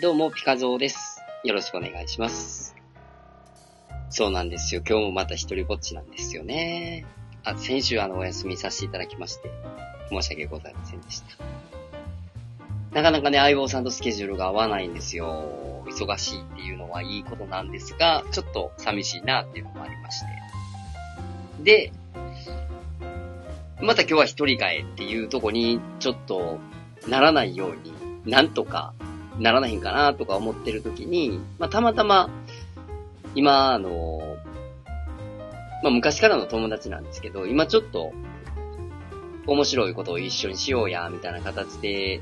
どうも、ピカゾーです。よろしくお願いします。そうなんですよ。今日もまた一人ぼっちなんですよね。あ、先週あの、お休みさせていただきまして、申し訳ございませんでした。なかなかね、相棒さんとスケジュールが合わないんですよ。忙しいっていうのはいいことなんですが、ちょっと寂しいなっていうのもありまして。で、また今日は一人会っていうとこに、ちょっと、ならないように、なんとかならないんかなとか思ってる時に、まあ、たまたま、今、あの、まあ、昔からの友達なんですけど、今ちょっと、面白いことを一緒にしようや、みたいな形で、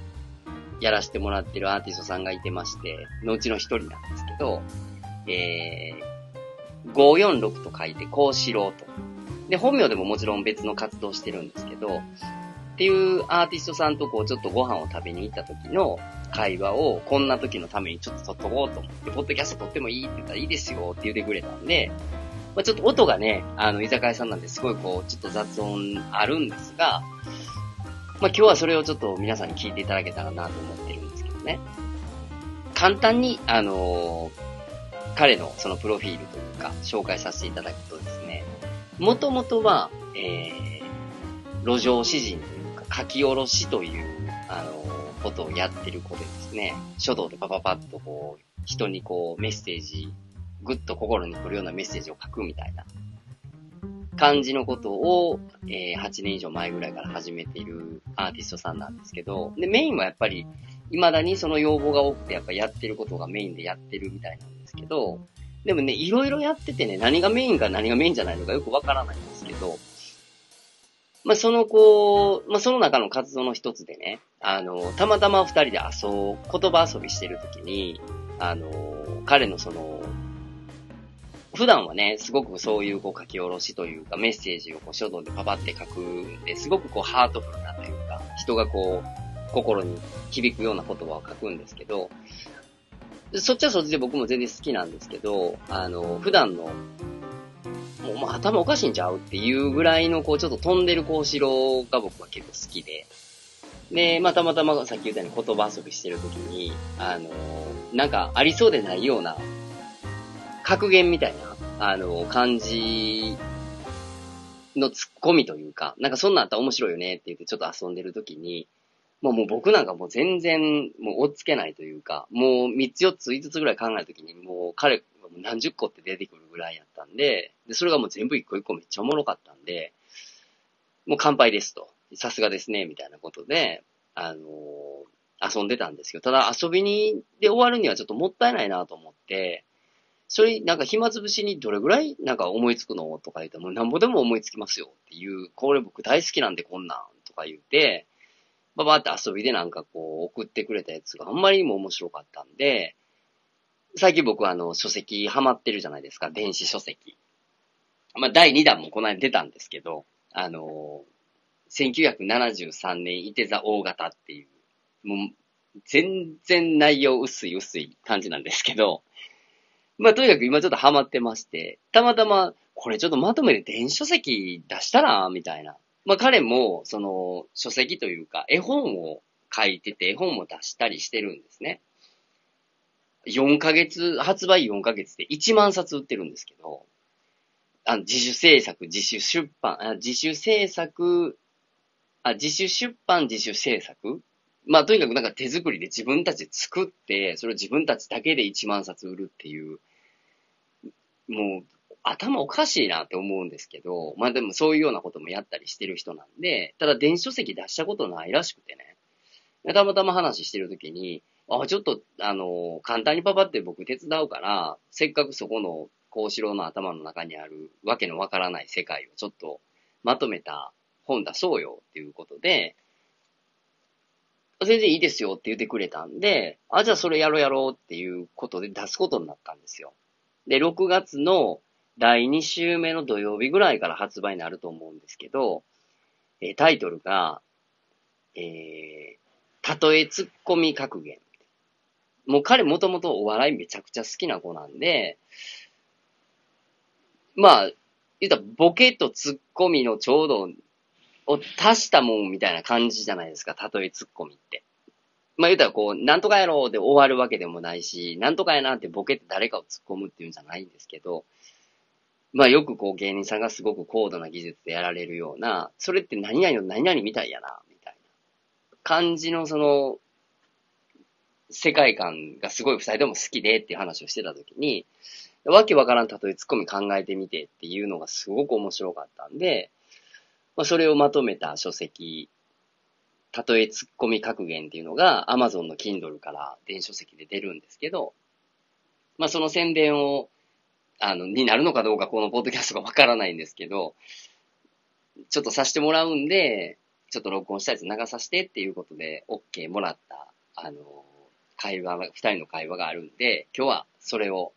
やらせてもらってるアーティストさんがいてまして、のうちの一人なんですけど、えー、546と書いて、こうしろと。で、本名でももちろん別の活動してるんですけど、っていうアーティストさんとこうちょっとご飯を食べに行った時の会話をこんな時のためにちょっと撮っとこうと思って、ポッドキャスト撮ってもいいって言ったらいいですよって言ってくれたんで、まあ、ちょっと音がね、あの、居酒屋さんなんですごいこう、ちょっと雑音あるんですが、まあ、今日はそれをちょっと皆さんに聞いていただけたらなと思ってるんですけどね。簡単に、あのー彼のそのプロフィールというか、紹介させていただくとですね、もともとは、えー、路上詩人というか、書き下ろしという、あのことをやってる子でですね、書道でパパパッとこう、人にこう、メッセージ、ぐっと心に来るようなメッセージを書くみたいな感じのことを、えー8年以上前ぐらいから始めているアーティストさんなんですけど、で、メインはやっぱり、未だにその要望が多くて、やっぱやってることがメインでやってるみたいなんですけど、でもね、いろいろやっててね、何がメインか何がメインじゃないのかよくわからないんですけど、まあ、その子、まあ、その中の活動の一つでね、あの、たまたま二人で遊ぶ、言葉遊びしてるときに、あの、彼のその、普段はね、すごくそういうこう書き下ろしというか、メッセージをこう書道でパパって書くんで、すごくこうハートフルなというか、人がこう、心に響くような言葉を書くんですけど、そっちはそっちで僕も全然好きなんですけど、あの、普段の、もうまあ頭おかしいんちゃうっていうぐらいのこうちょっと飛んでるこうしろが僕は結構好きで、で、まあたまたまさっき言ったように言葉遊びしてるときに、あの、なんかありそうでないような、格言みたいな、あの、感じのツッコミというか、なんかそんなんあったら面白いよねって言ってちょっと遊んでるときに、もうもう僕なんかもう全然もう追っつけないというか、もう3つ4つ5つぐらい考えたときにもう彼がもう何十個って出てくるぐらいやったんで、で、それがもう全部一個一個めっちゃおもろかったんで、もう乾杯ですと。さすがですね、みたいなことで、あのー遊んでたんですけど、ただ遊びに、で終わるにはちょっともったいないなと思って、それ、なんか暇つぶしにどれぐらいなんか思いつくのとか言って、もうなんぼでも思いつきますよっていう、これ僕大好きなんでこんなんとか言って、ばばって遊びでなんかこう送ってくれたやつがあんまりにも面白かったんで、最近僕はあの書籍ハマってるじゃないですか、電子書籍。まあ第2弾もこの間出たんですけど、あの1973年伊手座大型っていう、もう全然内容薄い薄い感じなんですけど、まあとにかく今ちょっとハマってまして、たまたまこれちょっとまとめて電子書籍出したらみたいな。まあ彼もその書籍というか絵本を書いてて絵本も出したりしてるんですね。4ヶ月、発売4ヶ月で1万冊売ってるんですけど、あの自主制作、自主出版、あ自主制作、あ、自主出版、自主制作？まあ、とにかくなんか手作りで自分たち作って、それを自分たちだけで1万冊売るっていう、もう、頭おかしいなって思うんですけど、まあでもそういうようなこともやったりしてる人なんで、ただ電子書籍出したことないらしくてね。たまたま話してるときに、あ、ちょっと、あの、簡単にパパって僕手伝うから、せっかくそこの幸四郎の頭の中にあるわけのわからない世界をちょっとまとめた本出そうよっていうことで、全然いいですよって言ってくれたんで、あ、じゃあそれやろうやろうっていうことで出すことになったんですよ。で、6月の第2週目の土曜日ぐらいから発売になると思うんですけど、えタイトルが、えー、たとえツッコミ格言。もう彼もともとお笑いめちゃくちゃ好きな子なんで、まあ、言ったらボケとツッコミのちょうどを足したもんみたいな感じじゃないですか、たとえツッコミって。まあ言うたらこう、なんとかやろうで終わるわけでもないし、なんとかやなってボケって誰かを突っ込むっていうんじゃないんですけど、まあよくこう芸人さんがすごく高度な技術でやられるような、それって何々の何々みたいやな、みたいな感じのその、世界観がすごい二人とも好きでっていう話をしてたときに、わけわからん例え突っ込み考えてみてっていうのがすごく面白かったんで、まあ、それをまとめた書籍、例え突っ込み格言っていうのが Amazon の Kindle から電子書籍で出るんですけど、まあその宣伝を、あの、になるのかどうかこのポッドキャストがわからないんですけど、ちょっとさせてもらうんで、ちょっと録音したやつ流させてっていうことで OK もらった、あの、会話が、二人の会話があるんで、今日はそれを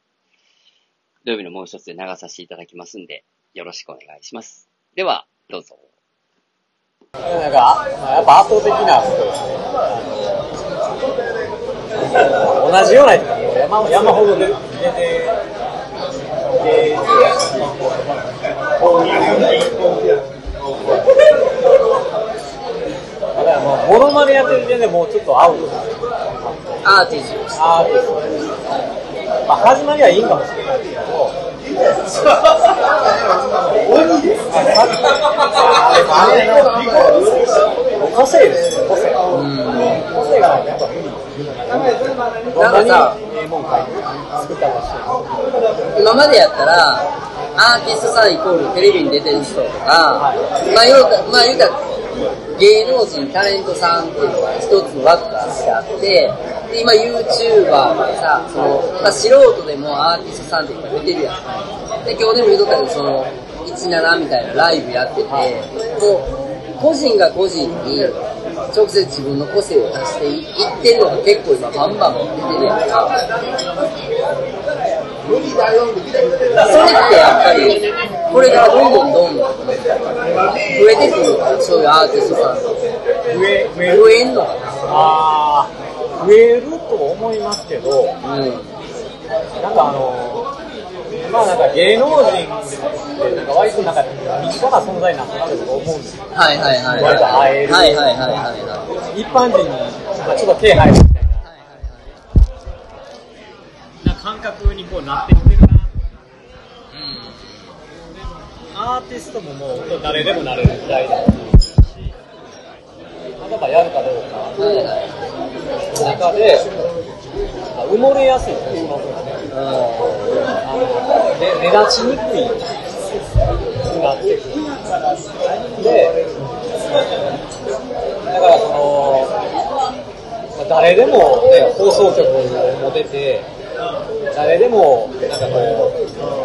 土曜日のもう一つで流させていただきますんで、よろしくお願いします。では、どうぞ。なんか、やっぱ圧倒的なことですね。同じような人が山山ほど出て、で、だからもう、モノマネやってる時点でもうちょっとアウトアーティス。トです。アーティス。トです。まあ、始まりはいいかもしれないですけど、個性ですよ、個性。個性がやっぱ無理。なんかさ、今までやったら、アーティス。トさんイコールテレビに出てる人とか、まあ、まあ言うたら芸能人、タレントさんっていうのが一つの枠があって、で今 YouTuber でさ、その、ま、素人でもアーティストさんっていっぱい出てるやん。で、今日でも言うとったけど、その、17みたいなライブやってて、もう、個人が個人に、直接自分の個性を出していってるのが結構今バンバン出てるやんか。それってやっぱり、これからどんどんどんどん増えてくるそういうアーティストさん。増え、増えんのかなあ増えると思いますけど、うん、なんかあの、まあなんか芸能人ってなんか割となんか身近な存在になったと思うんですよ。はいはいはい。割と会える。はいはいはいはい。一般人にちょっと手配るみたいな。な感覚にこうなってきてるな。うんアーティストももう誰でもなれる時代だと思うし、例えばやるかどうか。はいはい中で、埋もれやすいというか、で目立ちにくいになってくる。で、だからその、誰でも、ね、放送局も出て、誰でも、なんかこ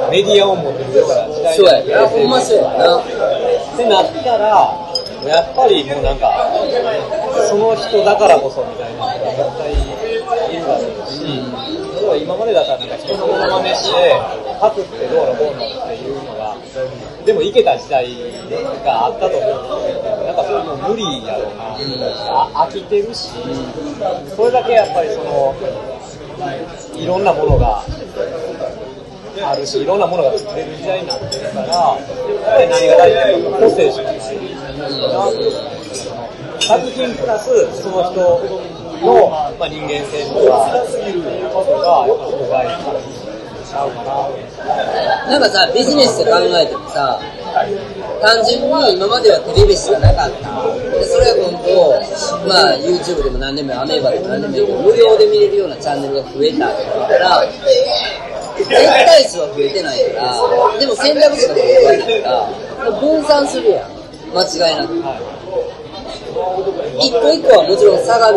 う、メディアを持ってるような時代になってほんまそうやな。ってなったら、やっぱりもうなんか、その人だからこそみたいな人が絶対いるだろうし、例えば今までだったらなんか人のものまねして、書くってどうのこうのっていうのが、でもいけた時代があったと思うんですけど、なんかそれも無理やろうな、飽きてるし、それだけやっぱりその、いろんなものがあるし、いろんなものが作れる時代になってるから、やっぱり何が大事か個性しかない作品プラス、その人の、まあ、人間性とか、ことが、やっぱすごい大事な。なんかさ、ビジネスで考えてもさ、単純に今まではテレビしかなかった。で、それが今後、まあ YouTube でも何でもアメーバでも何でもいいけど、無料で見れるようなチャンネルが増えたって言ったら、絶対数は増えてないから、でも選択肢が増えてないから、分散するやん。間違いなく。一個一個はもちろん下がる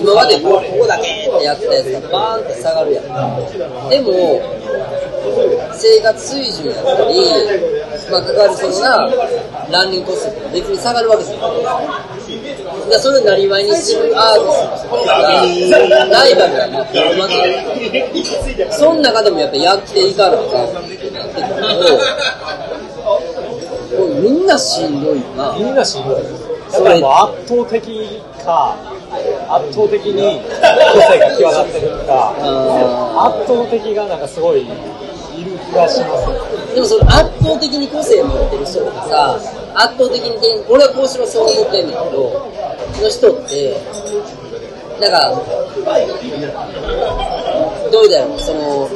今までここだけってやってたやつがバーンって下がるやん。でも、生活水準やったり、まあ、かかるそのな、ランニングコストって別に下がるわけですよ。だそれをなりわいにするアーティストとか、ライバルがまあ、まず、その中でもやっぱやっていかなあかんってなってくると、みんなしんどいな。みんなしんどい。だからもう圧倒的か、圧倒的に個性が際立ってるか、圧倒的がなんかすごいいる気がします。でもその圧倒的に個性を持ってる人とかさ、圧倒的に、俺はこうしろそう思ってんだけど、の人って、なんか、どうだろう、その、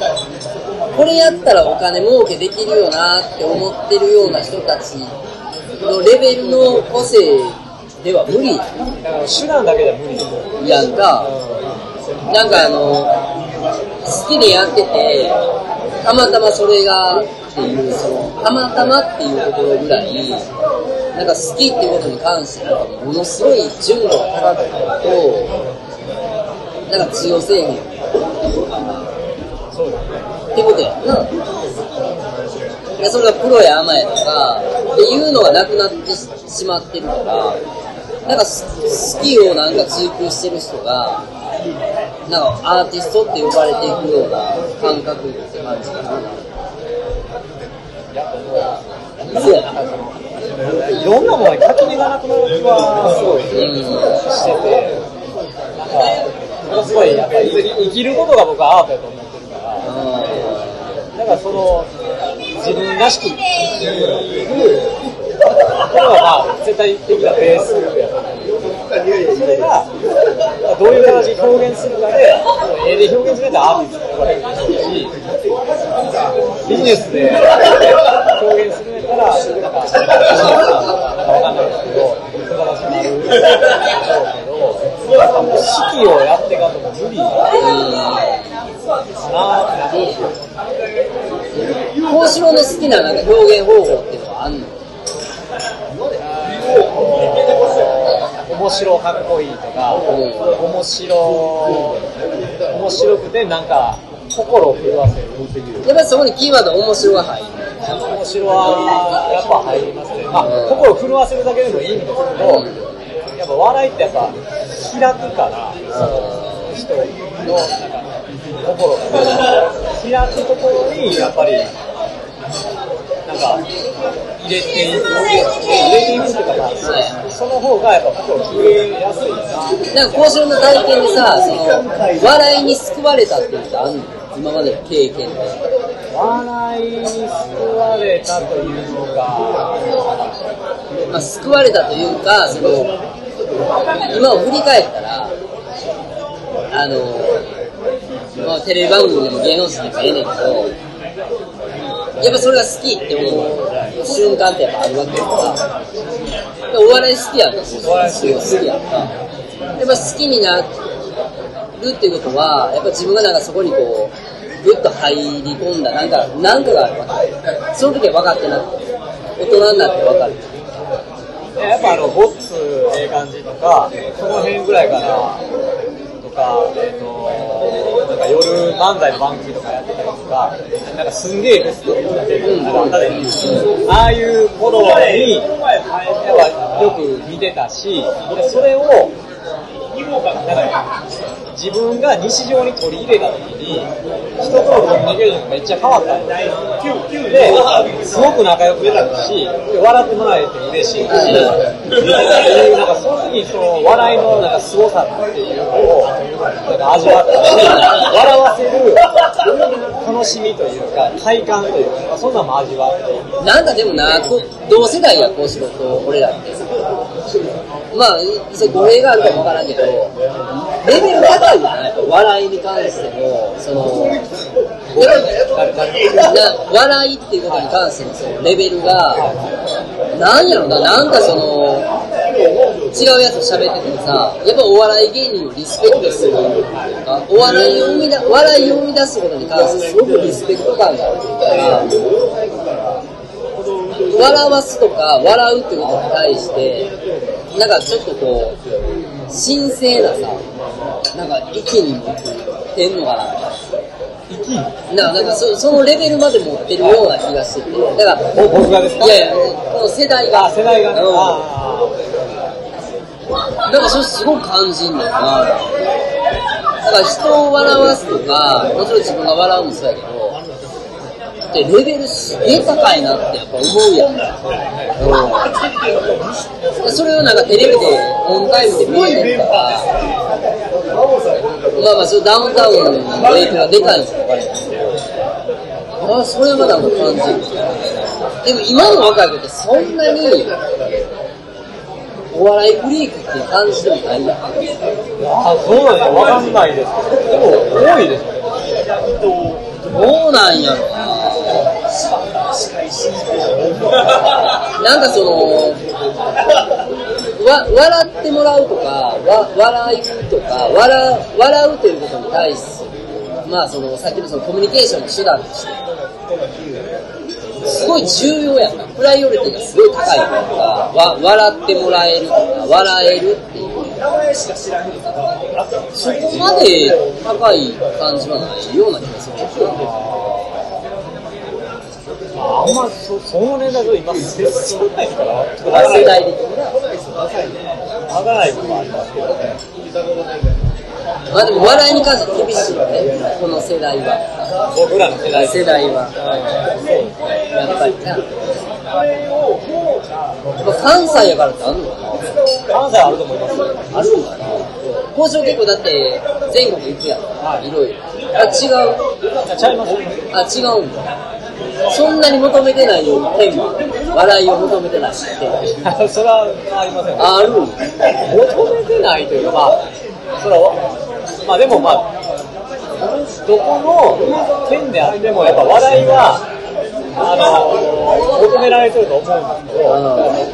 これやったらお金儲けできるよなって思ってるような人たちのレベルの個性では無理だから手段だけでは無理やんか。なんかあの、好きでやってて、たまたまそれがっていう、その、たまたまっていうところぐらい、なんか好きっていうことに関してなんかものすごい純度が高くないと、なんか強せえへんそうだねってことやな。いや、それがプロやアマやとか、っていうのがなくなってしまってるから、なんか好きをなんか追求してる人が、なんかアーティストって呼ばれていくような感覚って感じかな。そうやな。いろんなものに垣根がなくなる気はすごいうん。してて、なんか、すごいやっぱり生きることが僕はアートやと思ってるから、だからその、自分らしく生きる、これはまあ、絶対的なベースやと思う。それが、どういう形で表現するかで、絵で表現するんだったらアーティストと呼ばれるし、ビジネスで表現するんだったら、なんか、なんかわかんないですけど、素晴らしくなるんだろうけど、なんかもう式をやっていかんとも無理かなって幸四郎の好きななんか表現方法っていうのはあんの面白かっこいいとか、面白面白くてなんか心を震わせるっていうやっぱりそこにキーワード面白が入る。面白はやっぱ入りますね、まあ、心を震わせるだけでもいいんですけど、やっぱ笑いってやっぱ開くからその人のなんか心が開くところにやっぱりなんか入れていく入れていくっていうか、まあ、その方がやっぱ心を震えやすいななんか幸四郎の体験でさ、その、笑いに救われたっていうのってあんの今までの経験で。笑いに救われたというのがまあ、救われたというか、その、今を振り返ったら、あの、まあ、テレビ番組でも芸能人でもええねんけど、やっぱそれが好きって思う瞬間ってやっぱあるわけよでお笑い好きやんか、お笑い好きやんか。やっぱ好きになるっていうことは、やっぱ自分がなんかそこにこう、ぐっと入り込んだ、なんか、なんかがあるわけ。その時は分かってなくて、大人になって分かる。やっぱあの、ボッツええ感じとか、その辺ぐらいから、とか、えっ、と、なんか夜漫才の番組とかやってたか、なんかすんげえベストっていうのがあ、あいうものに、やっぱよく見てたし、それを、なんか自分が日常に取り入れたときに、人とのコミュニケーションがめっちゃ変わったんです。で、すごく仲良くなるし、笑ってもらえて嬉しいし、っていう、なんかその時にその笑いのなんか凄さっていうのを、なんか味わったし、笑わせる楽しみというか、快感というか、そんなのも味わって、なんかでもな、同世代や、こうしろと、俺らって。まあ、それ語弊があるかもわからんけど、レベル高いよな、やっぱ笑いに関しても、その、笑いっていうことに関してのそのレベルが、なんやろな、なんかその、違うやつ喋っててさ、やっぱお笑い芸人をリスペクトするとか、お笑いを生みだ、笑いを生み出すことに関してすごくリスペクト感があるから、笑わすとか、笑うってことに対して、なんかちょっとこう、神聖なさ、なんか息に持ってんのかな。生きななんかそそのレベルまで持ってるような気がしてて、だから、お僕がですか？いやいや、この世代が、あ、世代が。ね、うん。あなんかそれすごく感じんのよな。だから人を笑わすとか、もちろん自分が笑うのもそうやけど、でレベルすげえ高いなってやっぱ思うやん。それをなんかテレビでオンタイムで見えてるから、まあまあそれダウンタウンの影響がでかいんですよ、分かるあそれはなんか感じる。でも今の若い子ってそんなに、お笑いフリークって感じでもないや。あ、そうなんや、わかんないですけど。でも、多いですね。どうなんやろななんかその、わ、笑ってもらうとか、わ、笑うとか、笑、笑うということに対する、まあその、さっきのそのコミュニケーションの手段として、すごい重要やんな。プライオリティがすごい高いとか、わ、笑ってもらえるとか、笑えるっていう。そこまで高い感じはないような気がする。あんまそ、その年代と今、ないから、な。い部分はありますけどね。まあでも笑いに関しては厳しいよね、この世代は。僕らの世代世代は。やっぱりな。関西やからってあんのか関西はあると思いますあるんかな交渉結構だって全国行くやん。いろいろ。あ、違う。ちゃいますあ、違うんだ。そんなに求めてないようにテーマ。笑いを求めてないって。それはありませんよ。あるん求めてないというか、まあ、それは、まあでもまあ、どこの県であっても、やっぱ笑いは、あの、求められてると思うんですけど、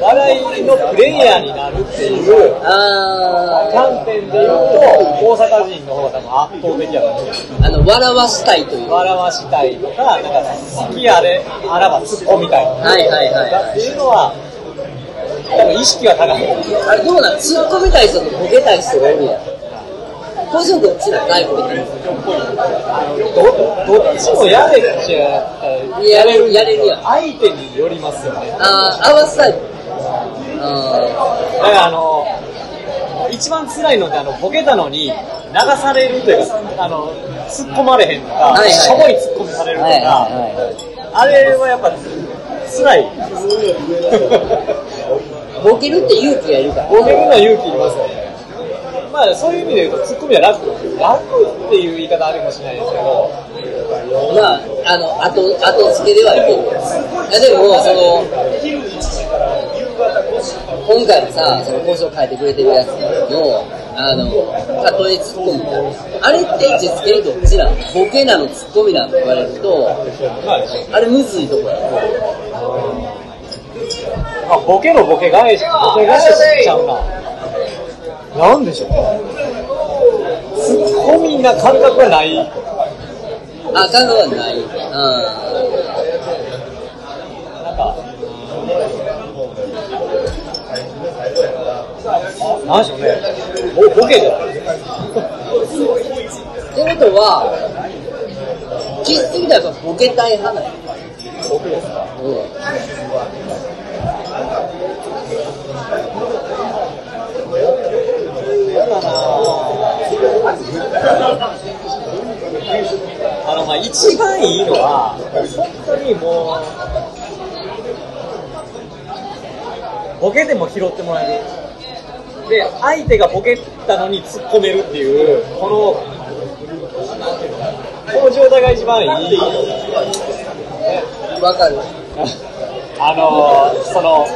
笑いのプレイヤーになるっていうあ観点で言うと、大阪人の方が多分圧倒的やと思う。ー、あの、笑わしたいという。は笑わしたいとか、なんか好きあれ、あらば突っ込みたいとか、いはいはい。っていうのは、多分意識が高い。あれどうなん？突っ込みたい人とボケたい人がおるやん。こっちのどっちなん外国人。どどっちもやれっちゃやれる、やれるやん。あ相手によりますよね。あー、合わせたい。あだからあの、一番辛いのってあの、ボケたのに流されるというか、あの、突っ込まれへんとか、はいはいしょぼい突っ込みされるーとか、はいはいはあれはやっぱ辛い。い。ボケるって勇気がいるから。ボケるのは勇気いりますよね。まあそういう意味で言うと、突っ込みは楽。楽っていう言い方あるかもしれないですけど、まあ、あの、後、後付けではいける。いやでも、その、今回のさ、その交渉変えてくれてるやつの、あの、例えツッコミ。あれって位置づけるどっちなの？ボケなのツッコミなのって言われると、まあ、あれむずいとこやまあ、ボケのボケ返し、ボケ返ししちゃうな。なんでしょうツッコミな感覚がない。あ、感覚はない。うん。なんか、なんでしょうね。ボボケじゃない。ってことは、気質的にはやっぱボケたい派なの。ボケですかうん。やだなあの、まあ一番いいのは、本当にもう、ボケでも拾ってもらえる。で、相手がボケたのに突っ込めるっていう、この、この状態が一番いい。わかる。あのその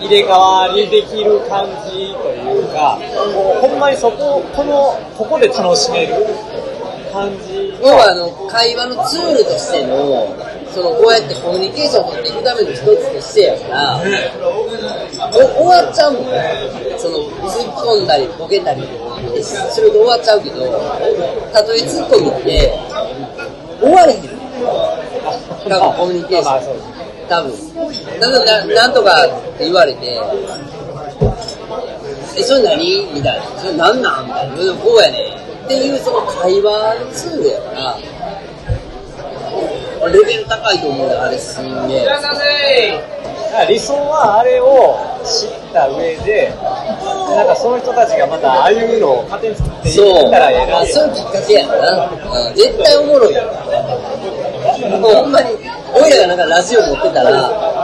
入れ替わりできる感じとか、もうほんまにそこ、この、ここで楽しめる感じ。要はあの、会話のツールとしての、その、こうやってコミュニケーションを取っていくための一つとしてやから、お終わっちゃうもんその、突っ込んだり、ボケたり、それで終わっちゃうけど、たとえ突っ込みって、終われへん。多分コミュニケーション多分。な、なんとかって言われて、え、それ何みたいな。それなんなんみたいな。うんこうやねっていうその会話のツールやから、レベル高いと思うよ、あれすんげえ。理想はあれを知った上で、なんかその人たちがまたああいうのを勝手に作っていそう。ったらええなあそういうきっかけやな。うん、絶対おもろいよ。もうほんまに、俺らがなんかラジオ持ってたら、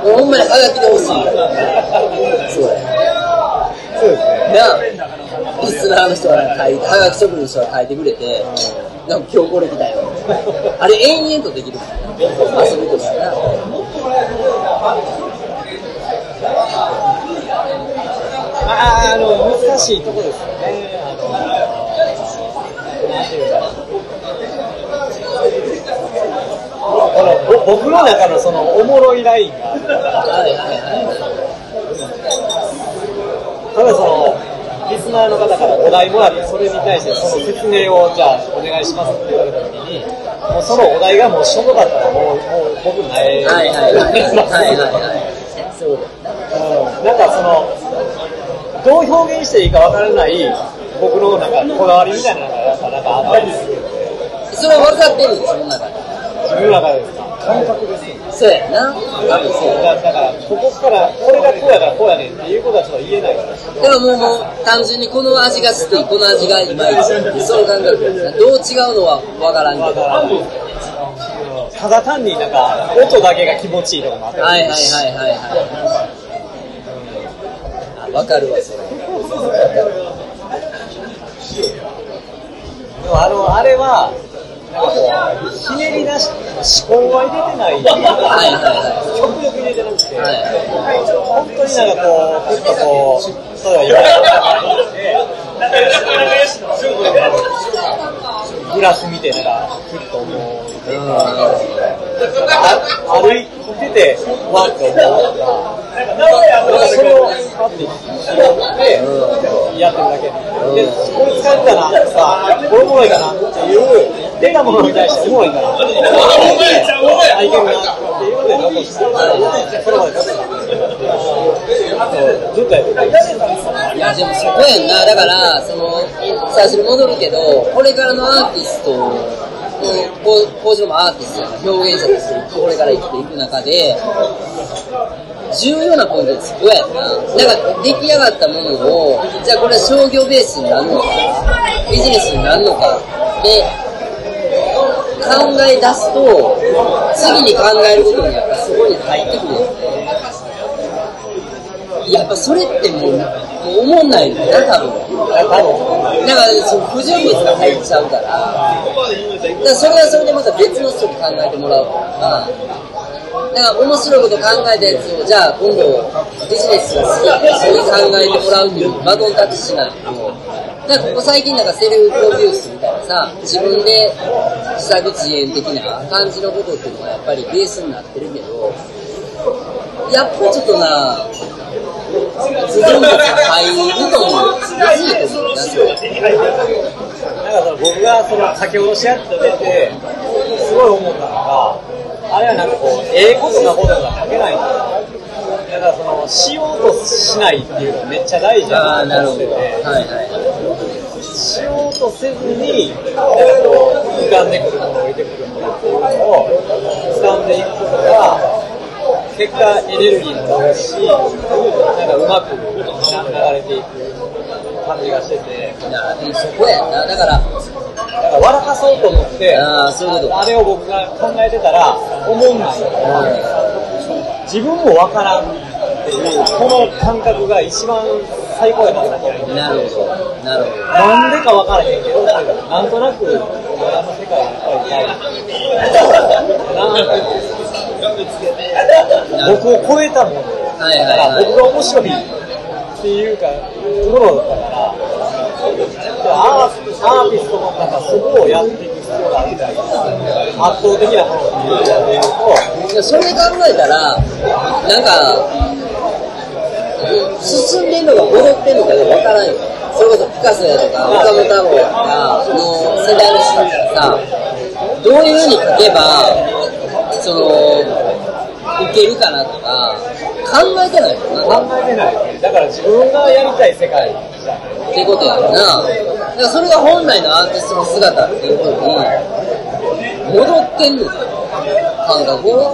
もうほんまにハガキで欲しいよ。そうや。そうですね。なリスナーの人が書いて、はがき職人の人が書いてくれて、なんか今日これ来たよ。あれ延々とできる遊びとしてな。あーあの、難しいとこですよね。あの、なんていうか。このぼ僕の中のそのおもろいラインがあるはいはいは例えばその、リスナーの方からお題もらって、それに対してその説明をじゃあお願いしますって言われた時に、もうそのお題がもうしょぼかったらもう、もう僕ない。い。はいはいはい。はいはいはい。そうなんかその、どう表現していいかわからない僕のなんかこだわりみたいなのがやっぱなんかあったりするんで、それは分かってるんですよ、その中で。自分の中でそうやな。多分そう。だだから、ここから、これがこうやからこうやねんっていうことはちょっと言えないから。だからもう、もう単純にこの味が好き、この味がいまいちその感覚ですね。どう違うのは分からんけど。わからんただ単になんか、音だけが気持ちいいとかもあったりはいはいはいはいはい。あ、分かるわ、それ。でもあの、あれは、かこう、ひねり出し、思考は入れてない。はいはいは極力入れてなくて、はい本当になんかこう、ふっとこう、例えば今、グラス見てなんか、ふっと思う。歩いてて、わって思うとか、なんかそれをパッて拾って、やってるだけで。で、これ使えるかなとか、これおもろいかなっていう、出たものに対しておもろいかなあ、いけるなっていうので残して、それまで残して。ずっとや。でもそこやんな。だから、その、最初に戻るけど、これからのアーティストの、こう、こうしろもアーティストや表現者としてこれから生きていく中で、重要なポイントってそこやな。なんか出来上がったものを、じゃあこれは商業ベースになるのか、ビジネスになるのか、で、考え出すと、次に考えることにやっぱそこに入ってくるよね。やっぱそれってもう、もう思んないのよな、多分。だから、その不純物が入っちゃうから、だからそれはそれでまた別の人に考えてもらうとか、だから面白いこと考えたやつを、じゃあ今度ビジネスが好きって人に考えてもらうっていうバトンタッチしないと、だからここ最近なんかセルフプロデュースみたいなさ、自分で自作自演的な感じのことっていうのがやっぱりベースになってるけど、やっぱちょっとな、不純物が入ると思う。むずいと思うな、んかその僕がその書き下ろしやってて、すごい思ったのが、あれはなんかこう、ええことなことが書けないんだよ。だからその、しようとしないっていうのがめっちゃ大事、だな。と思ってて、はいはい。しようとせずに、なんかこう、浮かんでくるもの、降りてくるものっていうのを、掴んでいくことが、結果エネルギーもなるし、なんかうまく流れていく感じがしてて、いや、でそこやな。だから、だから笑かそうと思って、ああ、そういうことあれを僕が考えてたら、思んない。自分もわからんっていう、この感覚が一番最高やって。なるほど。なるほど。なんでかわからへんけど、なんとなく、親の世界にいたい。僕を超えたもの。はいはいだからはい。僕が面白いっていうか、ものだったから、アーティストのなんかそこをやっていく必要があるみたいな。圧倒的なものっていうのをやっていくと、それ考えたら、なんか、進んでんのか戻ってんのかで分からんよ。それこそピカソやとか、岡本太郎やとか、の世代の人たらさ、どういう風に書けば、その、受けるかなとか、考えてないよな。考えてない。だから自分がやりたい世界。っていうことやんな。だからそれが本来のアーティストの姿っていうふうに、戻ってんのか感覚を。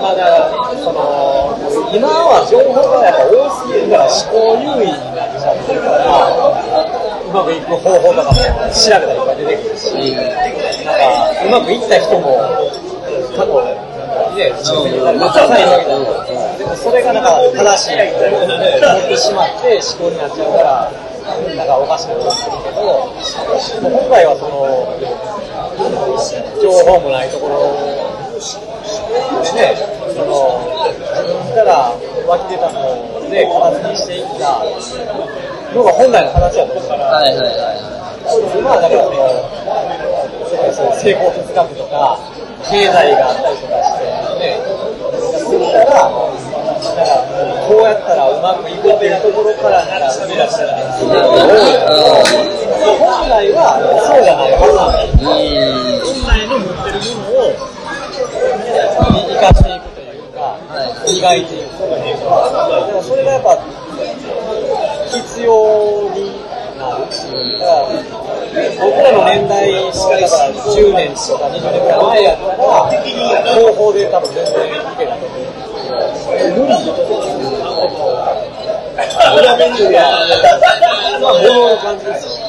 まあだ、その、今は情報がやっぱ多すぎるから思考優位になっちゃってるから、うまくいく方法とかも調べたらいっぱい出てくるし、なんか、うまくいった人も、過去、ね、抽選されたくさんいるわけだでもそれがなんか正しいと思ってしまって思考になっちゃうから、なんかおかしくなことになるけど、もう今回はその、情報もないところね、その、自分から湧き出たので形にしていったのが本来の形だと思うから、はいはいはいは今はだからその、成功哲学とか、経済があったりとかして、ね、するから、だからこうやったらうまくいくっていうところからなんか生み出したらいいなと思う本来はそうじゃないはずなんだよ。い。うん。本来の持ってるものを生かしていくというか、はい磨いていくというか、だからそれがやっぱ必要になる。だから僕らの年代のだから10年とか20年ぐらい前やったら、方法で多分全然いけたと思う。無理裏メニューや、まあ、物の感じですよ。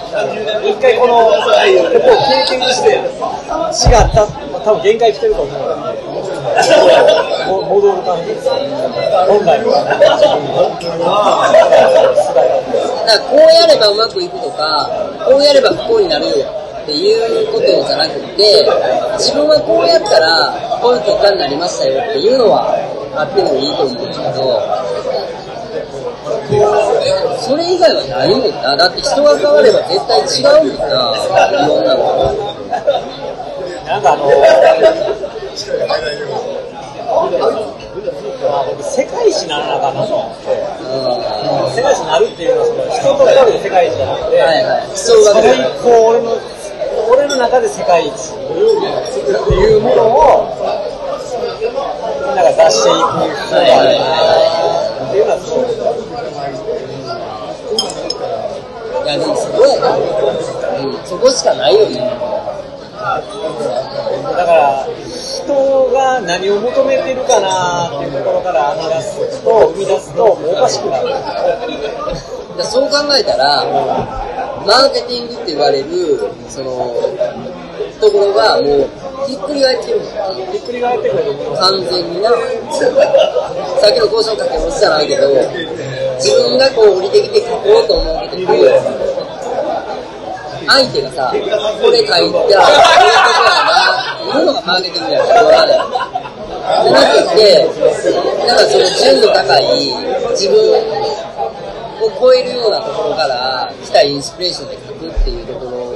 一回この、ここを経験して、違った、まあ、多分限界来てると思うので、戻る感じです。本来の。だからこうやればうまくいくとか、こうやれば不幸になるよっていうことじゃなくて、自分はこうやったらこういう結果になりましたよっていうのはあってもいいと思うんですけど、それ以外はないもんな。だって人が変われば絶対違うもんな。いろんなの。なんかあの、まあ僕、世界一にならなあかんなと思って、うん世界一になるっていうのは、その人と比べて世界一じゃなくて、はいはい。それ以降、俺の、俺の中で世界一っていうものを、なんか出していく必要があるなっていうのはすごい。いやでもそこやな。うん、そこしかないよね。だから、人が何を求めてるかなっていうところから編み出すと、生み出すと、もうおかしくなる。だそう考えたら、マーケティングって言われる、その、ところがもう、ひっくり返ってるひっくり返ってくると思います。完全にな。さっきの交渉かけもじゃないけど、自分がこう降りてきて書こうと思うけど、相手がさ、これ書いたら、こういうことやな、っていうのがマーケティングやから、言わない。じゃなくて、なんかその純度高い、自分を超えるようなところから来たインスピレーションで書くっていうところ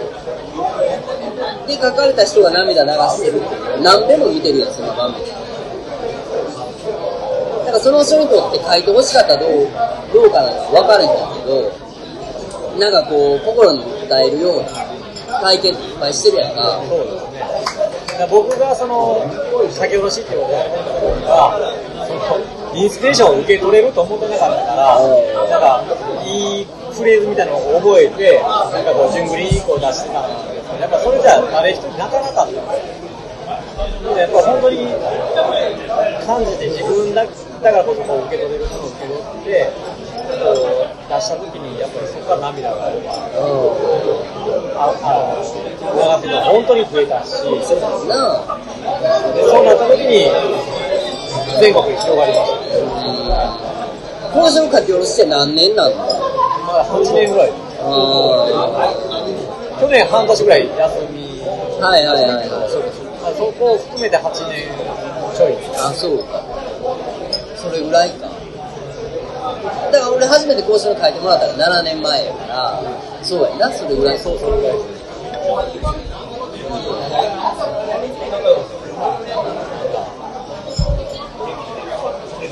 で書かれた人が涙流してる何べも見てるやん、その場面。だかその人にとって書いてほしかったらどうどうかなんか分かるんだけど、なんかこう、心に訴えるような体験っていっぱいしてるやんか。そうですね。だから僕がその、書き下ろしってことやりたかった時は、その、インスピレーションを受け取れると思ってなかったから、なんか、いいフレーズみたいなのを覚えて、なんかこう、順繰りにこう出してたんですけど、やっぱそれじゃ誰一人泣かなかった。やっぱ本当に感じて自分だからこそこう受け取れるものを受け取って、こう出した時にやっぱりそこから涙がやっぱああの流すのが本当に増えたし、なあ。でそうなった時に全国に広がりました。交渉書き下ろして何年なのまだ8年ぐらい。あ去年半年ぐらい休み、はいはいはいはい。そこを含めて8年ちょい。あ、そうか。それぐらいか。だから俺初めて交渉書いてもらったら7年前やから、そうやな、それぐらい。そう、それぐらいです。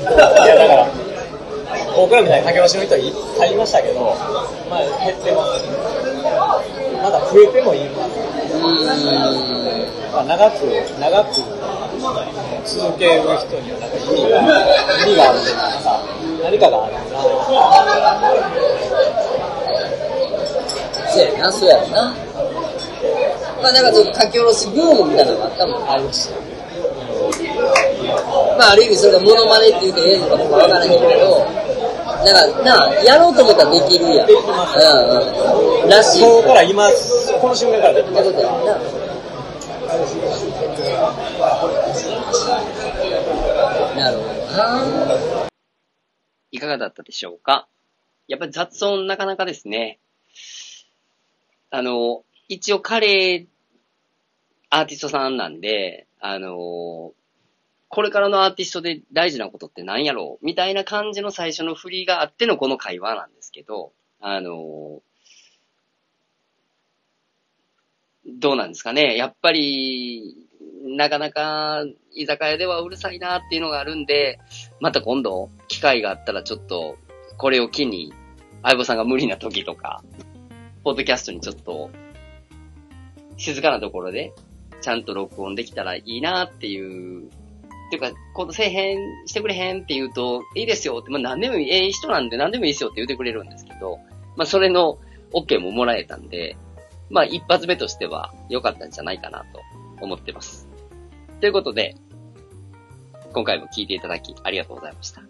いやだから、僕らみたいに竹橋の人はいっぱいいましたけど、まあ減ってます。まだ増えてもいいまあ、長く、長く続ける人にはなんか意味が、意味があるというか、何かがあるな。そうやな、そうやろな。まあなんかちょっと書き下ろしブームみたいなのがあったもんありました。まあある意味それがモノマネって言うてええのかどうかわからへんけど、なんかなあ、やろうと思ったらできるやんうん。らしい。ここから今、この瞬間からできってますな。るほど。いかがだったでしょうか？やっぱり雑音なかなかですね。あの、一応彼、アーティストさんなんで、あの、これからのアーティストで大事なことって何やろう？みたいな感じの最初の振りがあってのこの会話なんですけど、あのどうなんですかね。やっぱり、なかなか居酒屋ではうるさいなっていうのがあるんで、また今度、機会があったらちょっと、これを機に、相棒さんが無理な時とか、ポッドキャストにちょっと、静かなところで、ちゃんと録音できたらいいなっていう、っていうか、今度せえへん、してくれへんって言うと、いいですよって、まあ何でもいい、ええ人なんで何でもいいですよって言ってくれるんですけど、まあそれの OK ももらえたんで、まあ一発目としては良かったんじゃないかなと思ってます。ということで、今回も聞いていただきありがとうございました。